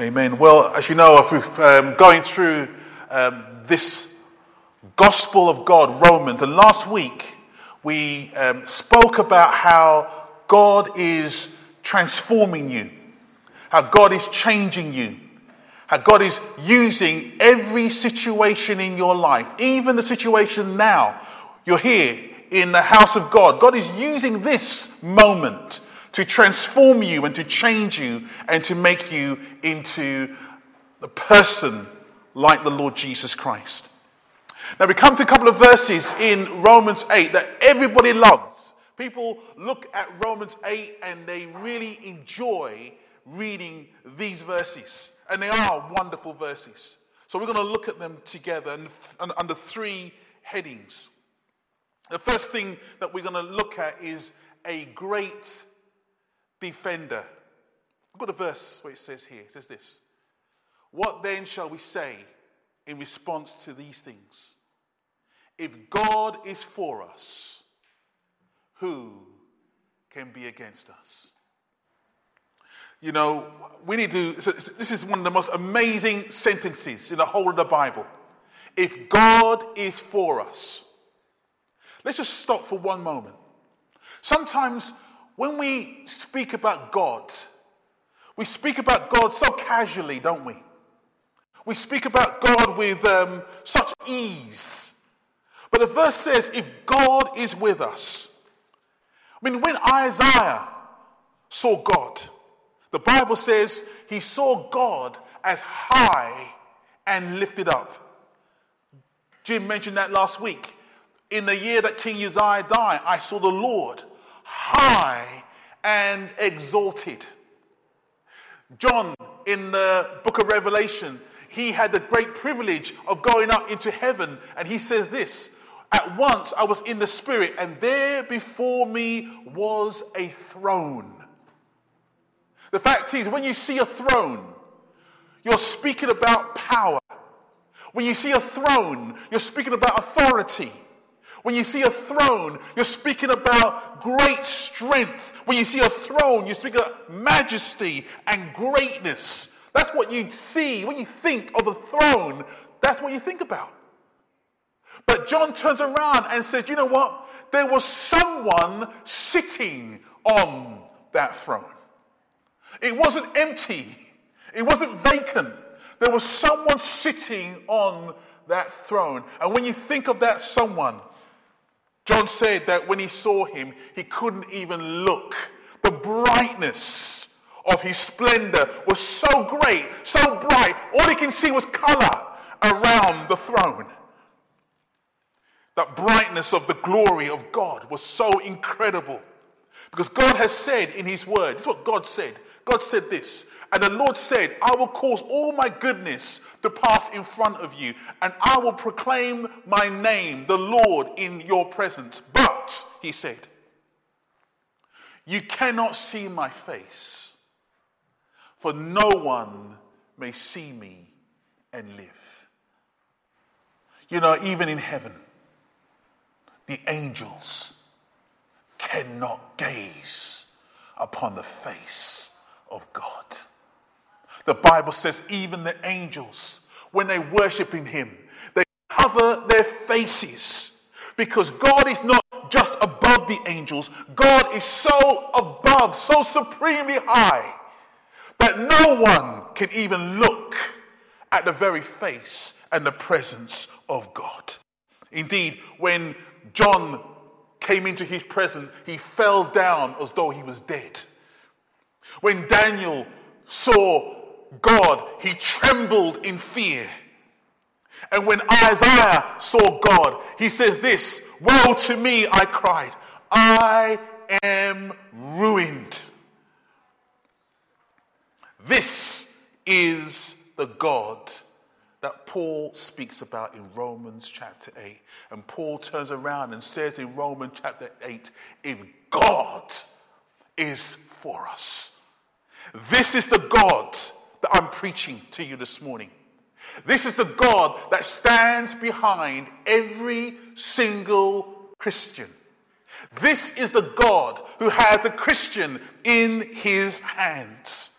Amen. Well, as you know, if we're um, going through um, this gospel of God, Romans, and last week we um, spoke about how God is transforming you, how God is changing you, how God is using every situation in your life, even the situation now. You're here in the house of God. God is using this moment to transform you and to change you and to make you into the person like the Lord Jesus Christ. Now we come to a couple of verses in Romans 8 that everybody loves. People look at Romans 8 and they really enjoy reading these verses. And they are wonderful verses. So we're going to look at them together under three headings. The first thing that we're going to look at is a great defender. I've got a verse where it says here. It says this What then shall we say in response to these things? If God is for us, who can be against us? You know, we need to. This is one of the most amazing sentences in the whole of the Bible. If God is for us, let's just stop for one moment. Sometimes when we speak about God, we speak about God so casually, don't we? We speak about God with um, such ease. But the verse says, if God is with us, I mean, when Isaiah saw God, the Bible says he saw God as high and lifted up. Jim mentioned that last week. In the year that King Uzziah died, I saw the Lord high and exalted. John, in the book of Revelation, he had the great privilege of going up into heaven, and he says this At once I was in the Spirit, and there before me was a throne. The fact is, when you see a throne, you're speaking about power. When you see a throne, you're speaking about authority. When you see a throne, you're speaking about great strength. When you see a throne, you speak of majesty and greatness. That's what you see. When you think of a throne, that's what you think about. But John turns around and says, You know what? There was someone sitting on that throne. It wasn't empty, it wasn't vacant. There was someone sitting on that throne. And when you think of that someone, John said that when he saw him, he couldn't even look. The brightness of his splendor was so great, so bright, all he can see was color around the throne. That brightness of the glory of God was so incredible. Because God has said in his word, this is what God said. God said this and the Lord said, I will cause all my goodness to pass in front of you, and I will proclaim my name, the Lord, in your presence. But, he said, you cannot see my face, for no one may see me and live. You know, even in heaven, the angels cannot gaze upon the face of God. The Bible says even the angels, when they worship in Him, they cover their faces because God is not just above the angels, God is so above, so supremely high that no one can even look at the very face and the presence of God. Indeed, when John came into his presence, he fell down as though he was dead. When Daniel saw God, he trembled in fear. And when Isaiah saw God, he says this Woe to me, I cried, I am ruined. This is the God that Paul speaks about in Romans chapter 8. And Paul turns around and says in Romans chapter 8 if God is for us, this is the God that I'm preaching to you this morning. This is the God that stands behind every single Christian. This is the God who had the Christian in his hands.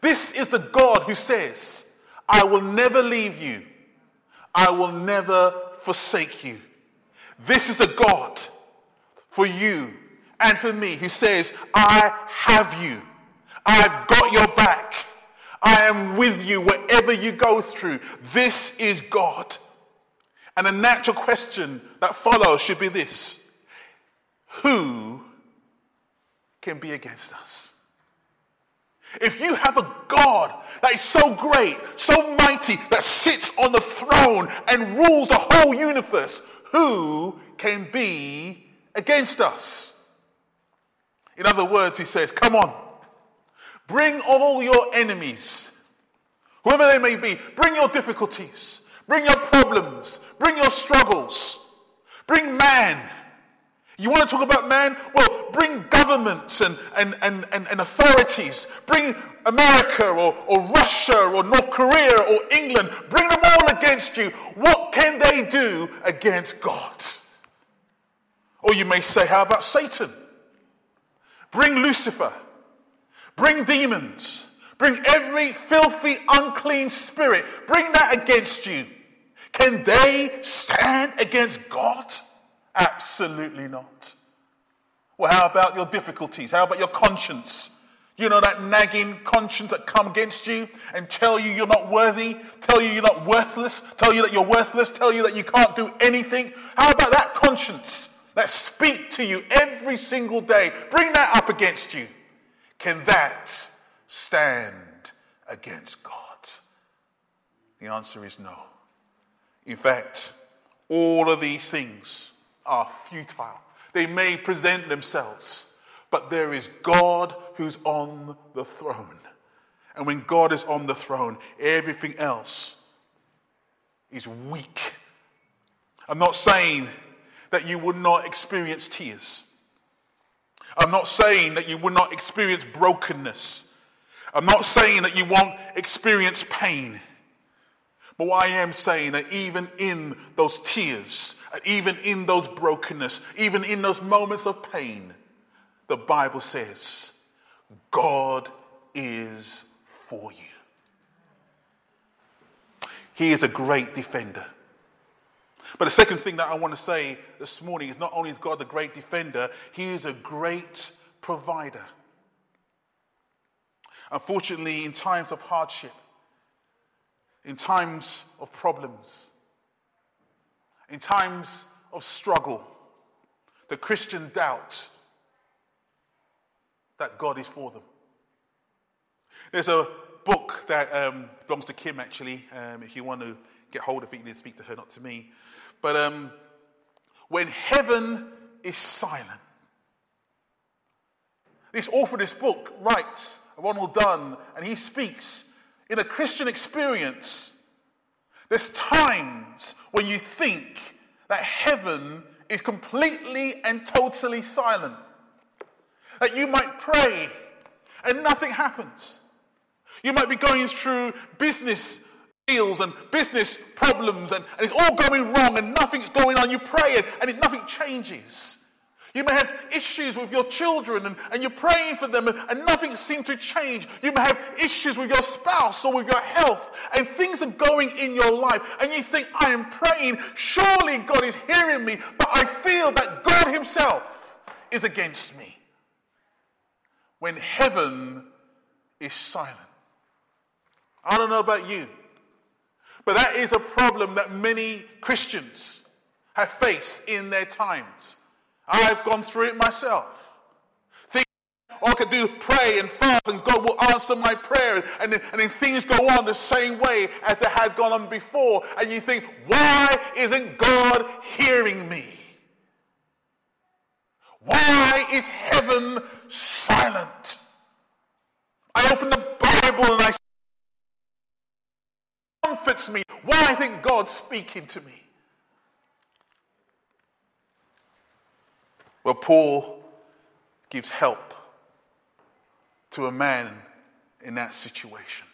This is the God who says, I will never leave you. I will never forsake you. This is the God for you and for me who says, I have you. I've got your back. I am with you wherever you go through. This is God. And a natural question that follows should be this Who can be against us? If you have a God that is so great, so mighty, that sits on the throne and rules the whole universe, who can be against us? In other words, he says, Come on, bring all your enemies, whoever they may be, bring your difficulties, bring your problems, bring your struggles, bring man you want to talk about man? Well, bring governments and, and, and, and, and authorities. Bring America or, or Russia or North Korea or England. Bring them all against you. What can they do against God? Or you may say, how about Satan? Bring Lucifer. Bring demons. Bring every filthy, unclean spirit. Bring that against you. Can they stand against God? Absolutely not. Well, how about your difficulties? How about your conscience? You know, that nagging conscience that come against you and tell you you're not worthy, tell you you're not worthless, tell you that you're worthless, tell you that you can't do anything. How about that conscience that speak to you every single day? Bring that up against you. Can that stand against God? The answer is no. In fact, all of these things are futile. They may present themselves, but there is God who's on the throne. And when God is on the throne, everything else is weak. I'm not saying that you would not experience tears. I'm not saying that you will not experience brokenness. I'm not saying that you won't experience pain. But what I am saying that even in those tears, even in those brokenness, even in those moments of pain, the Bible says, God is for you. He is a great defender. But the second thing that I want to say this morning is not only is God the great defender, He is a great provider. Unfortunately, in times of hardship, in times of problems, in times of struggle, the Christian doubt that God is for them. There's a book that um, belongs to Kim, actually. Um, if you want to get hold of it, you need to speak to her, not to me. But um, when heaven is silent, this author of this book writes, Ronald Dunn, and he speaks in a Christian experience there's times when you think that heaven is completely and totally silent. That you might pray and nothing happens. You might be going through business deals and business problems and, and it's all going wrong and nothing's going on. You pray and, and it, nothing changes. You may have issues with your children and, and you're praying for them and, and nothing seems to change. You may have issues with your spouse or with your health and things are going in your life and you think, I am praying, surely God is hearing me, but I feel that God Himself is against me. When heaven is silent. I don't know about you, but that is a problem that many Christians have faced in their times. I've gone through it myself. Think all I could do pray and fast, and God will answer my prayer. And then, and then things go on the same way as they had gone on before. And you think, why isn't God hearing me? Why is heaven silent? I open the Bible and I comforts me. Why isn't God speaking to me? Well, Paul gives help to a man in that situation.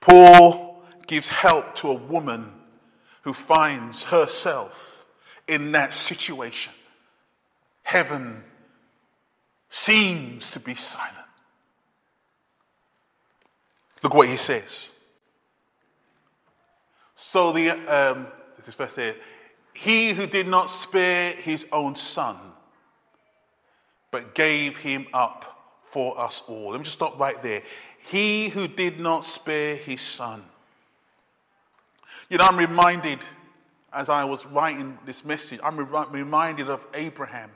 Paul gives help to a woman who finds herself in that situation. Heaven seems to be silent. Look what he says. So the um, this verse he who did not spare his own son, but gave him up for us all. Let me just stop right there. He who did not spare his son. You know, I'm reminded as I was writing this message, I'm reminded of Abraham.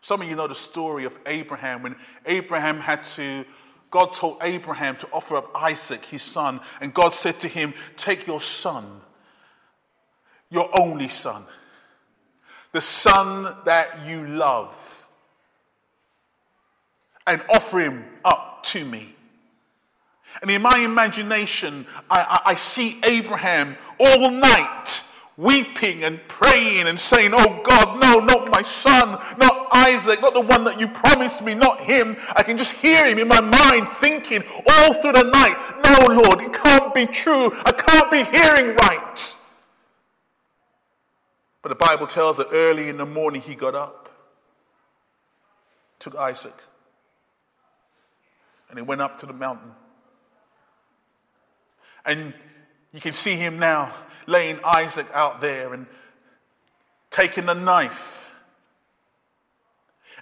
Some of you know the story of Abraham when Abraham had to, God told Abraham to offer up Isaac, his son, and God said to him, Take your son, your only son, the son that you love, and offer him up to me. And in my imagination, I, I, I see Abraham all night weeping and praying and saying, Oh God, no, not my son, not Isaac, not the one that you promised me, not him. I can just hear him in my mind thinking all through the night, No, Lord, it can't be true. I can't be hearing right. But the Bible tells that early in the morning he got up, took Isaac, and he went up to the mountain. And you can see him now laying Isaac out there and taking the knife.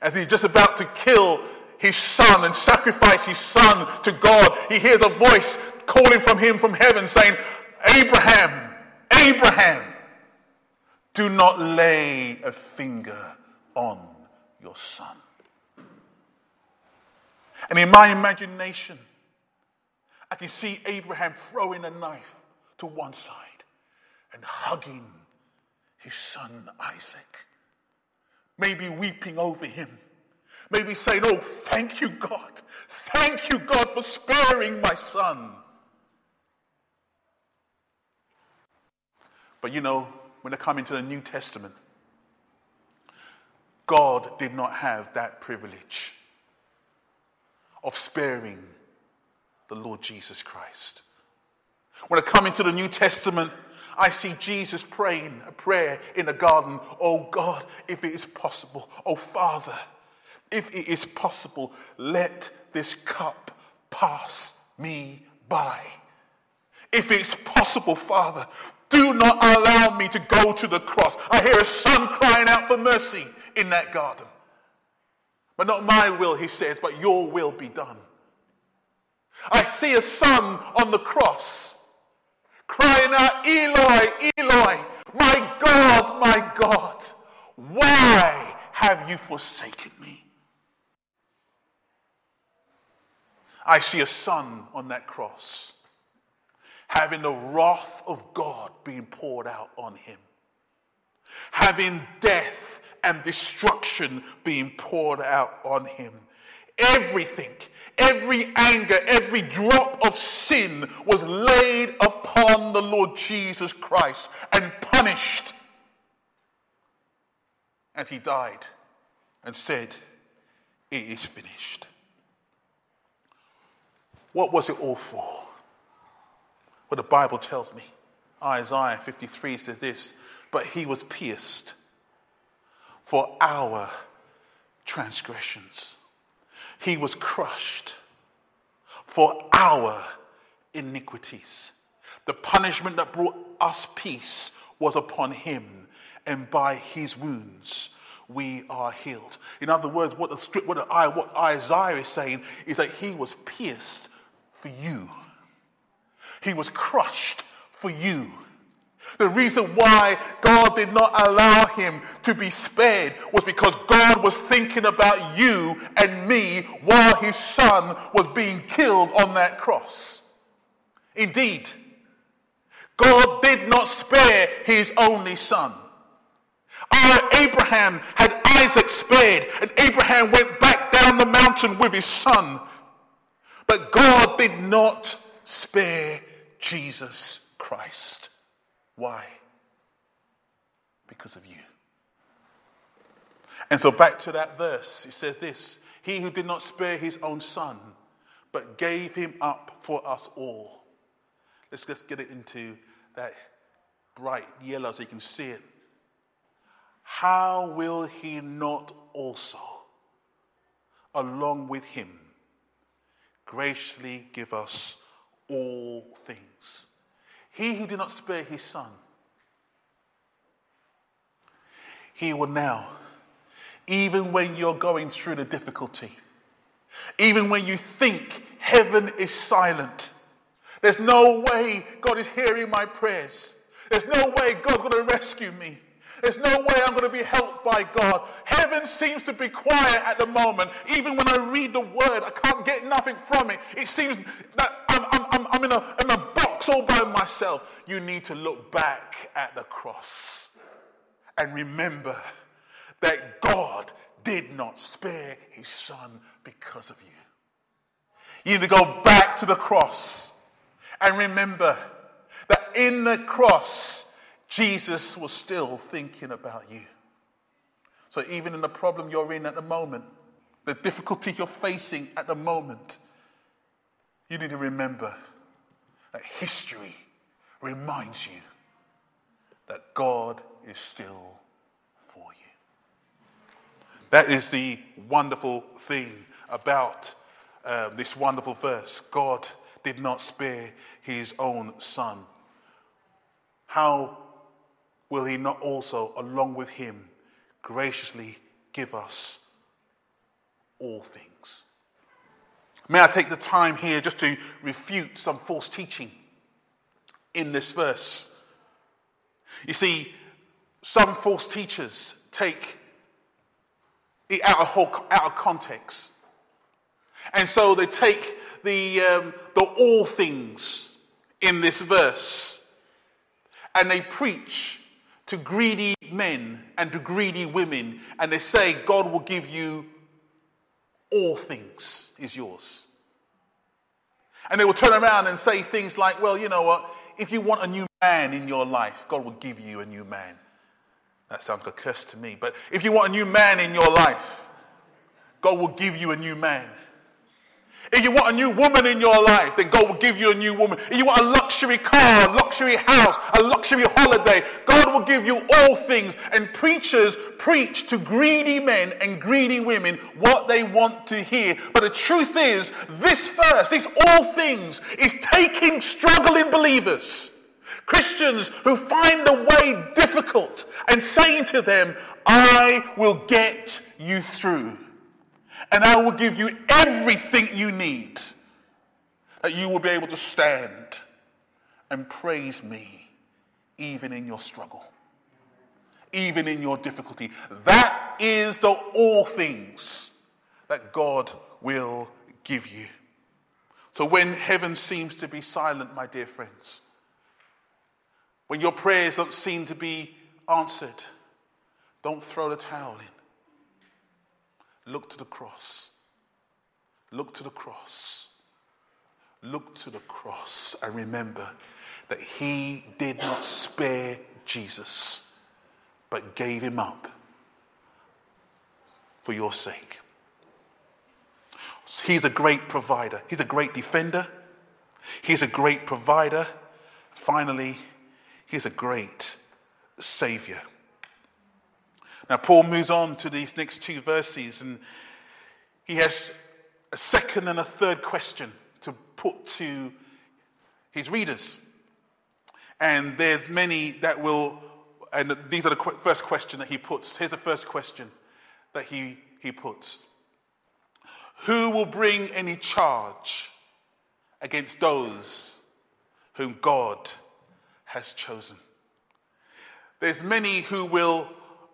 As he's just about to kill his son and sacrifice his son to God, he hears a voice calling from him from heaven saying, Abraham, Abraham, do not lay a finger on your son. And in my imagination, I can see Abraham throwing a knife to one side and hugging his son Isaac. Maybe weeping over him. Maybe saying, Oh, thank you, God. Thank you, God, for sparing my son. But you know, when they come into the New Testament, God did not have that privilege of sparing the Lord Jesus Christ. When I come into the New Testament, I see Jesus praying a prayer in the garden. Oh God, if it is possible, oh Father, if it is possible, let this cup pass me by. If it's possible, Father, do not allow me to go to the cross. I hear a son crying out for mercy in that garden. But not my will, he says, but your will be done. I see a son on the cross crying out, Eloi, Eloi, my God, my God, why have you forsaken me? I see a son on that cross having the wrath of God being poured out on him, having death and destruction being poured out on him. Everything, every anger, every drop of sin was laid upon the Lord Jesus Christ and punished as he died and said, It is finished. What was it all for? Well, the Bible tells me. Isaiah 53 says this, but he was pierced for our transgressions. He was crushed for our iniquities. The punishment that brought us peace was upon him, and by his wounds we are healed. In other words, what, the, what, the, what Isaiah is saying is that he was pierced for you, he was crushed for you. The reason why God did not allow him to be spared was because God was thinking about you and me while his son was being killed on that cross. Indeed, God did not spare his only son. Our Abraham had Isaac spared, and Abraham went back down the mountain with his son. But God did not spare Jesus Christ. Why? Because of you. And so back to that verse, it says this He who did not spare his own son, but gave him up for us all. Let's just get it into that bright yellow so you can see it. How will he not also, along with him, graciously give us all things. He who did not spare his son, he will now, even when you're going through the difficulty, even when you think heaven is silent, there's no way God is hearing my prayers. There's no way God's going to rescue me. There's no way I'm going to be helped by God. Heaven seems to be quiet at the moment. Even when I read the word, I can't get nothing from it. It seems that I'm, I'm, I'm, in, a, in a box all by myself. You need to look back at the cross and remember that God did not spare his son because of you. You need to go back to the cross and remember that in the cross, Jesus was still thinking about you. So even in the problem you're in at the moment, the difficulty you're facing at the moment, you need to remember that history reminds you that God is still for you. That is the wonderful thing about um, this wonderful verse. God did not spare his own son. How will he not also, along with him, graciously give us all things? May I take the time here just to refute some false teaching in this verse? You see, some false teachers take it out of, whole, out of context. And so they take the, um, the all things in this verse and they preach to greedy men and to greedy women, and they say, God will give you all things is yours. And they will turn around and say things like, well, you know what? If you want a new man in your life, God will give you a new man. That sounds like a curse to me. But if you want a new man in your life, God will give you a new man. If you want a new woman in your life, then God will give you a new woman. If you want a luxury car, a luxury house, a luxury holiday, God will give you all things. And preachers preach to greedy men and greedy women what they want to hear. But the truth is, this first, these all things, is taking struggling believers, Christians who find the way difficult, and saying to them, I will get you through and I will give you everything you need that you will be able to stand and praise me even in your struggle, even in your difficulty. That is the all things that God will give you. So when heaven seems to be silent, my dear friends, when your prayers don't seem to be answered, don't throw the towel in. Look to the cross. Look to the cross. Look to the cross and remember that he did not spare Jesus, but gave him up for your sake. He's a great provider. He's a great defender. He's a great provider. Finally, he's a great savior. Now, Paul moves on to these next two verses, and he has a second and a third question to put to his readers. And there's many that will, and these are the first question that he puts. Here's the first question that he, he puts Who will bring any charge against those whom God has chosen? There's many who will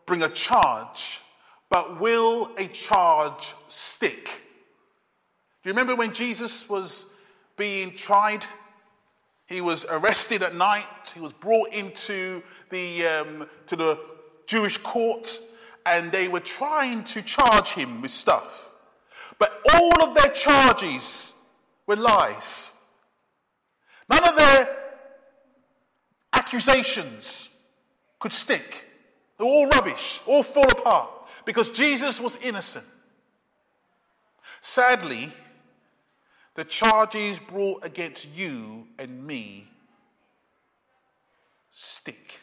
bring a charge, but will a charge stick? Do you remember when Jesus was being tried? He was arrested at night. He was brought into the, um, to the Jewish court, and they were trying to charge him with stuff. But all of their charges were lies. None of their accusations could stick. All rubbish, all fall apart because Jesus was innocent. Sadly, the charges brought against you and me stick.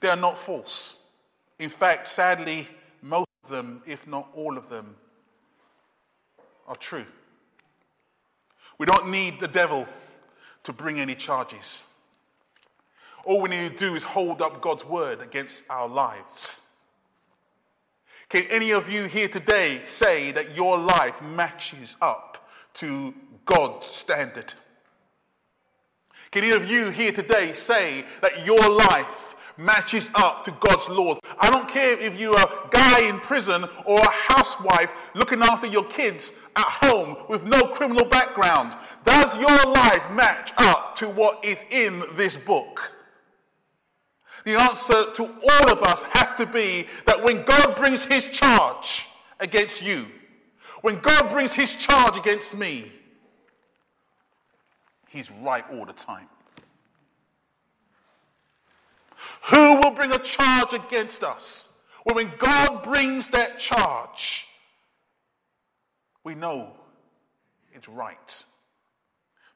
They are not false. In fact, sadly, most of them, if not all of them, are true. We don't need the devil to bring any charges. All we need to do is hold up God's word against our lives. Can any of you here today say that your life matches up to God's standard? Can any of you here today say that your life matches up to God's laws? I don't care if you're a guy in prison or a housewife looking after your kids at home with no criminal background. Does your life match up to what is in this book? The answer to all of us has to be that when God brings his charge against you, when God brings his charge against me, he's right all the time. Who will bring a charge against us? Well, when God brings that charge, we know it's right.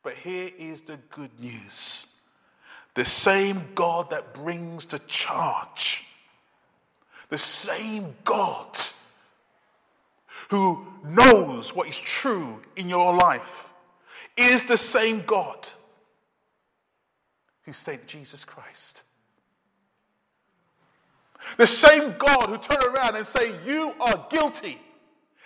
But here is the good news the same God that brings to charge, the same God who knows what is true in your life, is the same God who sent Jesus Christ. The same God who turned around and say, "You are guilty,"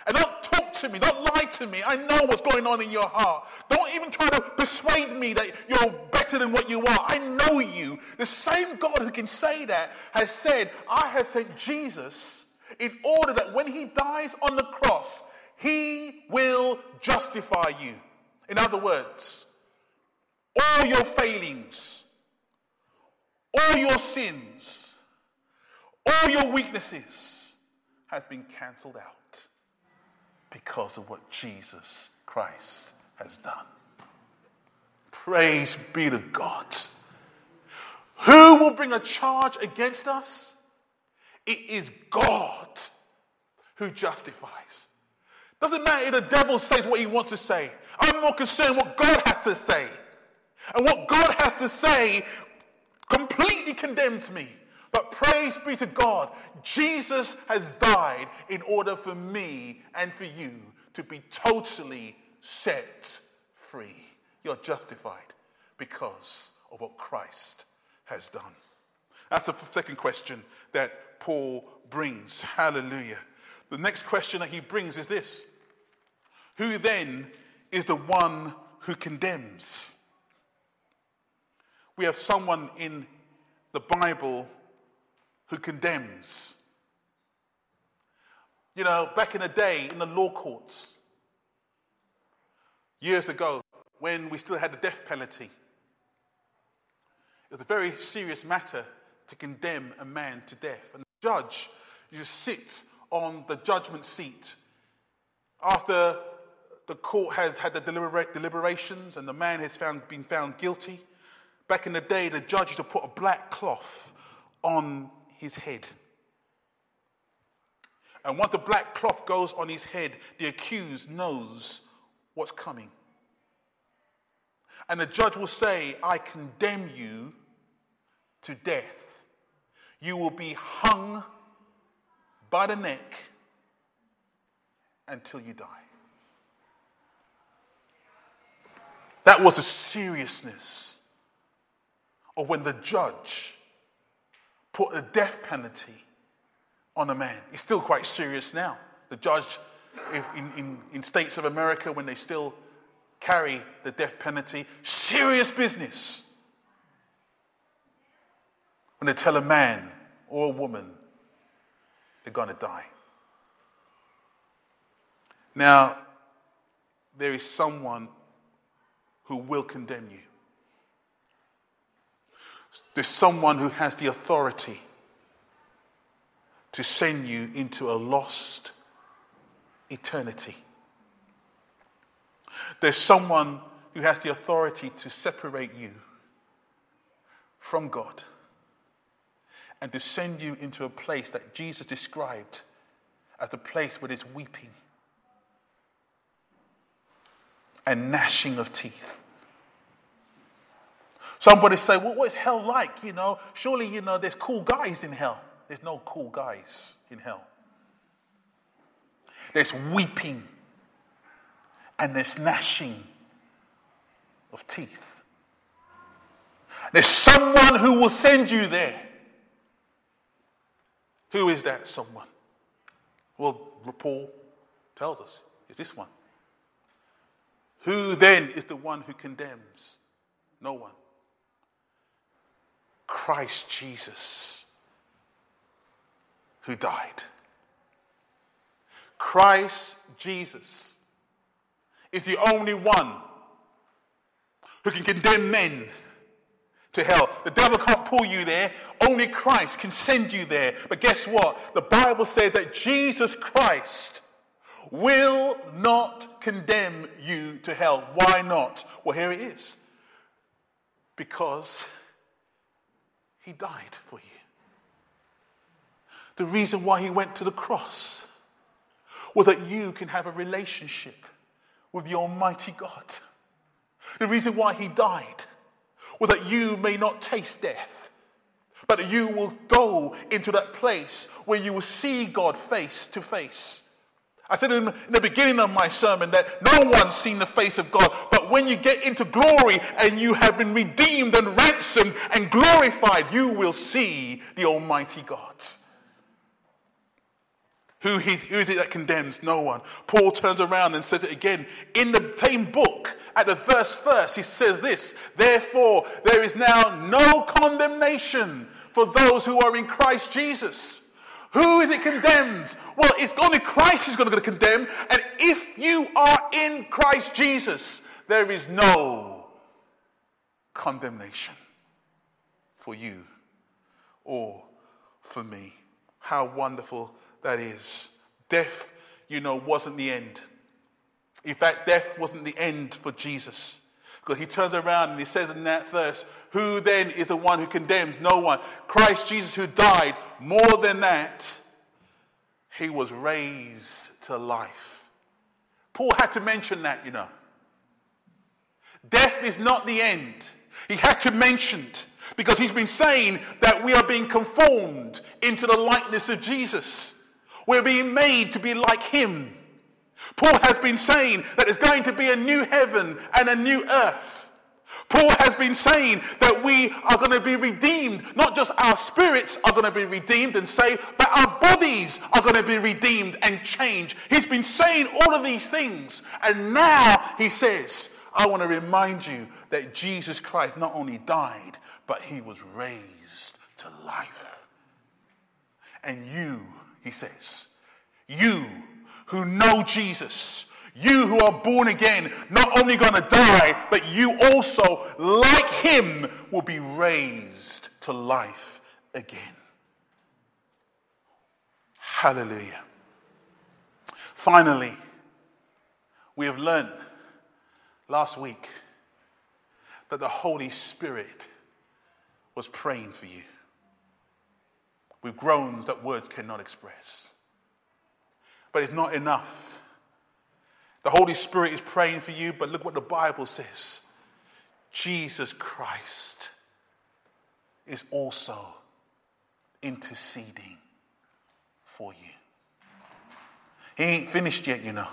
and talk to me, don't lie to me. I know what's going on in your heart. Don't even try to persuade me that you're better than what you are. I know you. The same God who can say that has said, "I have sent Jesus in order that when He dies on the cross, He will justify you." In other words, all your failings, all your sins all your weaknesses has been cancelled out because of what Jesus Christ has done. Praise be to God. Who will bring a charge against us? It is God who justifies. Doesn't matter if the devil says what he wants to say. I'm more concerned what God has to say. And what God has to say completely condemns me. Praise be to God, Jesus has died in order for me and for you to be totally set free. You're justified because of what Christ has done. That's the second question that Paul brings. Hallelujah. The next question that he brings is this Who then is the one who condemns? We have someone in the Bible who condemns. You know, back in the day in the law courts, years ago, when we still had the death penalty, it was a very serious matter to condemn a man to death. And the judge you sit on the judgment seat after the court has had the deliberations and the man has found, been found guilty. Back in the day, the judge used to put a black cloth on his head. And once the black cloth goes on his head, the accused knows what's coming. And the judge will say, I condemn you to death. You will be hung by the neck until you die. That was the seriousness of when the judge put a death penalty on a man. It's still quite serious now. The judge in, in, in states of America, when they still carry the death penalty, serious business. When they tell a man or a woman they're going to die. Now, there is someone who will condemn you. There's someone who has the authority to send you into a lost eternity. There's someone who has the authority to separate you from God and to send you into a place that Jesus described as a place where there's weeping and gnashing of teeth. Somebody say, well, what is hell like? You know, surely, you know, there's cool guys in hell. There's no cool guys in hell. There's weeping and there's gnashing of teeth. There's someone who will send you there. Who is that someone? Well, Paul tells us it's this one. Who then is the one who condemns? No one. Christ Jesus, who died. Christ Jesus is the only one who can condemn men to hell. The devil can't pull you there. Only Christ can send you there. But guess what? The Bible said that Jesus Christ will not condemn you to hell. Why not? Well, here it is. Because he died for you. The reason why he went to the cross was that you can have a relationship with the Almighty God. The reason why he died was that you may not taste death, but that you will go into that place where you will see God face to face. I said in the beginning of my sermon that no one's seen the face of God, but when you get into glory and you have been redeemed and ransomed and glorified, you will see the Almighty God. Who, he, who is it that condemns? No one. Paul turns around and says it again in the same book. At the verse first, he says this Therefore, there is now no condemnation for those who are in Christ Jesus. Who is it condemned? Well, it's only Christ who's going to condemn. And if you are in Christ Jesus, there is no condemnation for you or for me. How wonderful that is. Death, you know, wasn't the end. In fact, death wasn't the end for Jesus. Because he turns around and he says in that verse, Who then is the one who condemns? No one. Christ Jesus who died. More than that, he was raised to life. Paul had to mention that, you know. Death is not the end. He had to mention it because he's been saying that we are being conformed into the likeness of Jesus. We're being made to be like him. Paul has been saying that there's going to be a new heaven and a new earth. Paul has been saying that we are going to be redeemed. Not just our spirits are going to be redeemed and saved, but our bodies are going to be redeemed and changed. He's been saying all of these things. And now he says, I want to remind you that Jesus Christ not only died, but he was raised to life. And you, he says, you who know Jesus, you who are born again, not only going to die, but you also, like him, will be raised to life again. Hallelujah. Finally, we have learned last week that the Holy Spirit was praying for you with groans that words cannot express. But it's not enough. The Holy Spirit is praying for you, but look what the Bible says Jesus Christ is also interceding for you. He ain't finished yet, you know.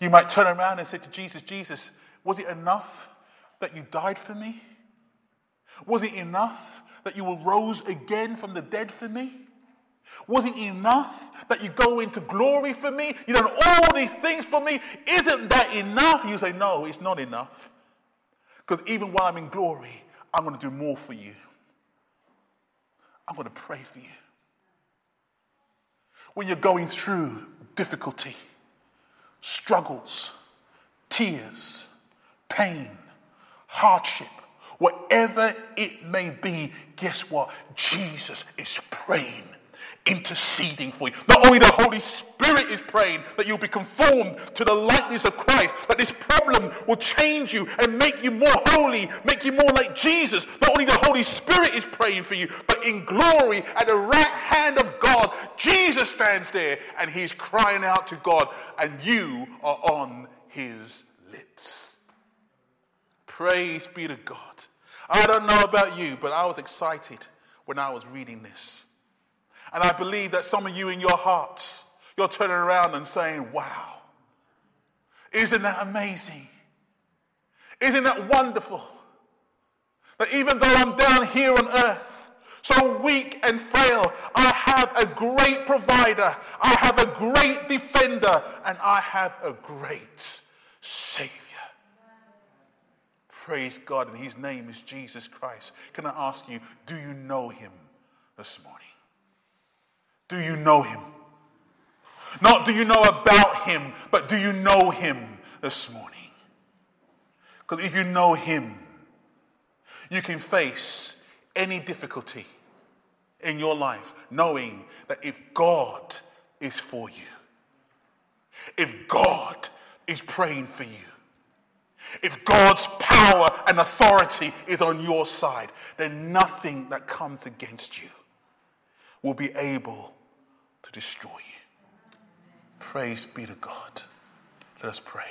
You might turn around and say to Jesus, Jesus, was it enough that you died for me? Was it enough that you rose again from the dead for me? Wasn't it enough that you go into glory for me? You done all these things for me. Isn't that enough? You say, No, it's not enough. Because even while I'm in glory, I'm going to do more for you. I'm going to pray for you. When you're going through difficulty, struggles, tears, pain, hardship, whatever it may be, guess what? Jesus is praying interceding for you. Not only the Holy Spirit is praying that you'll be conformed to the likeness of Christ, that this problem will change you and make you more holy, make you more like Jesus. Not only the Holy Spirit is praying for you, but in glory at the right hand of God, Jesus stands there and he's crying out to God, and you are on his lips. Praise be to God. I don't know about you, but I was excited when I was reading this. And I believe that some of you in your hearts, you're turning around and saying, wow, isn't that amazing? Isn't that wonderful? That even though I'm down here on earth, so weak and frail, I have a great provider, I have a great defender, and I have a great Savior. Praise God, and His name is Jesus Christ. Can I ask you, do you know Him this morning? Do you know Him? Not do you know about Him, but do you know Him this morning? Because if you know Him, you can face any difficulty in your life knowing that if God is for you, if God is praying for you, if God's power and authority is on your side, then nothing that comes against you will be able destroy you. Praise be to God. Let us pray.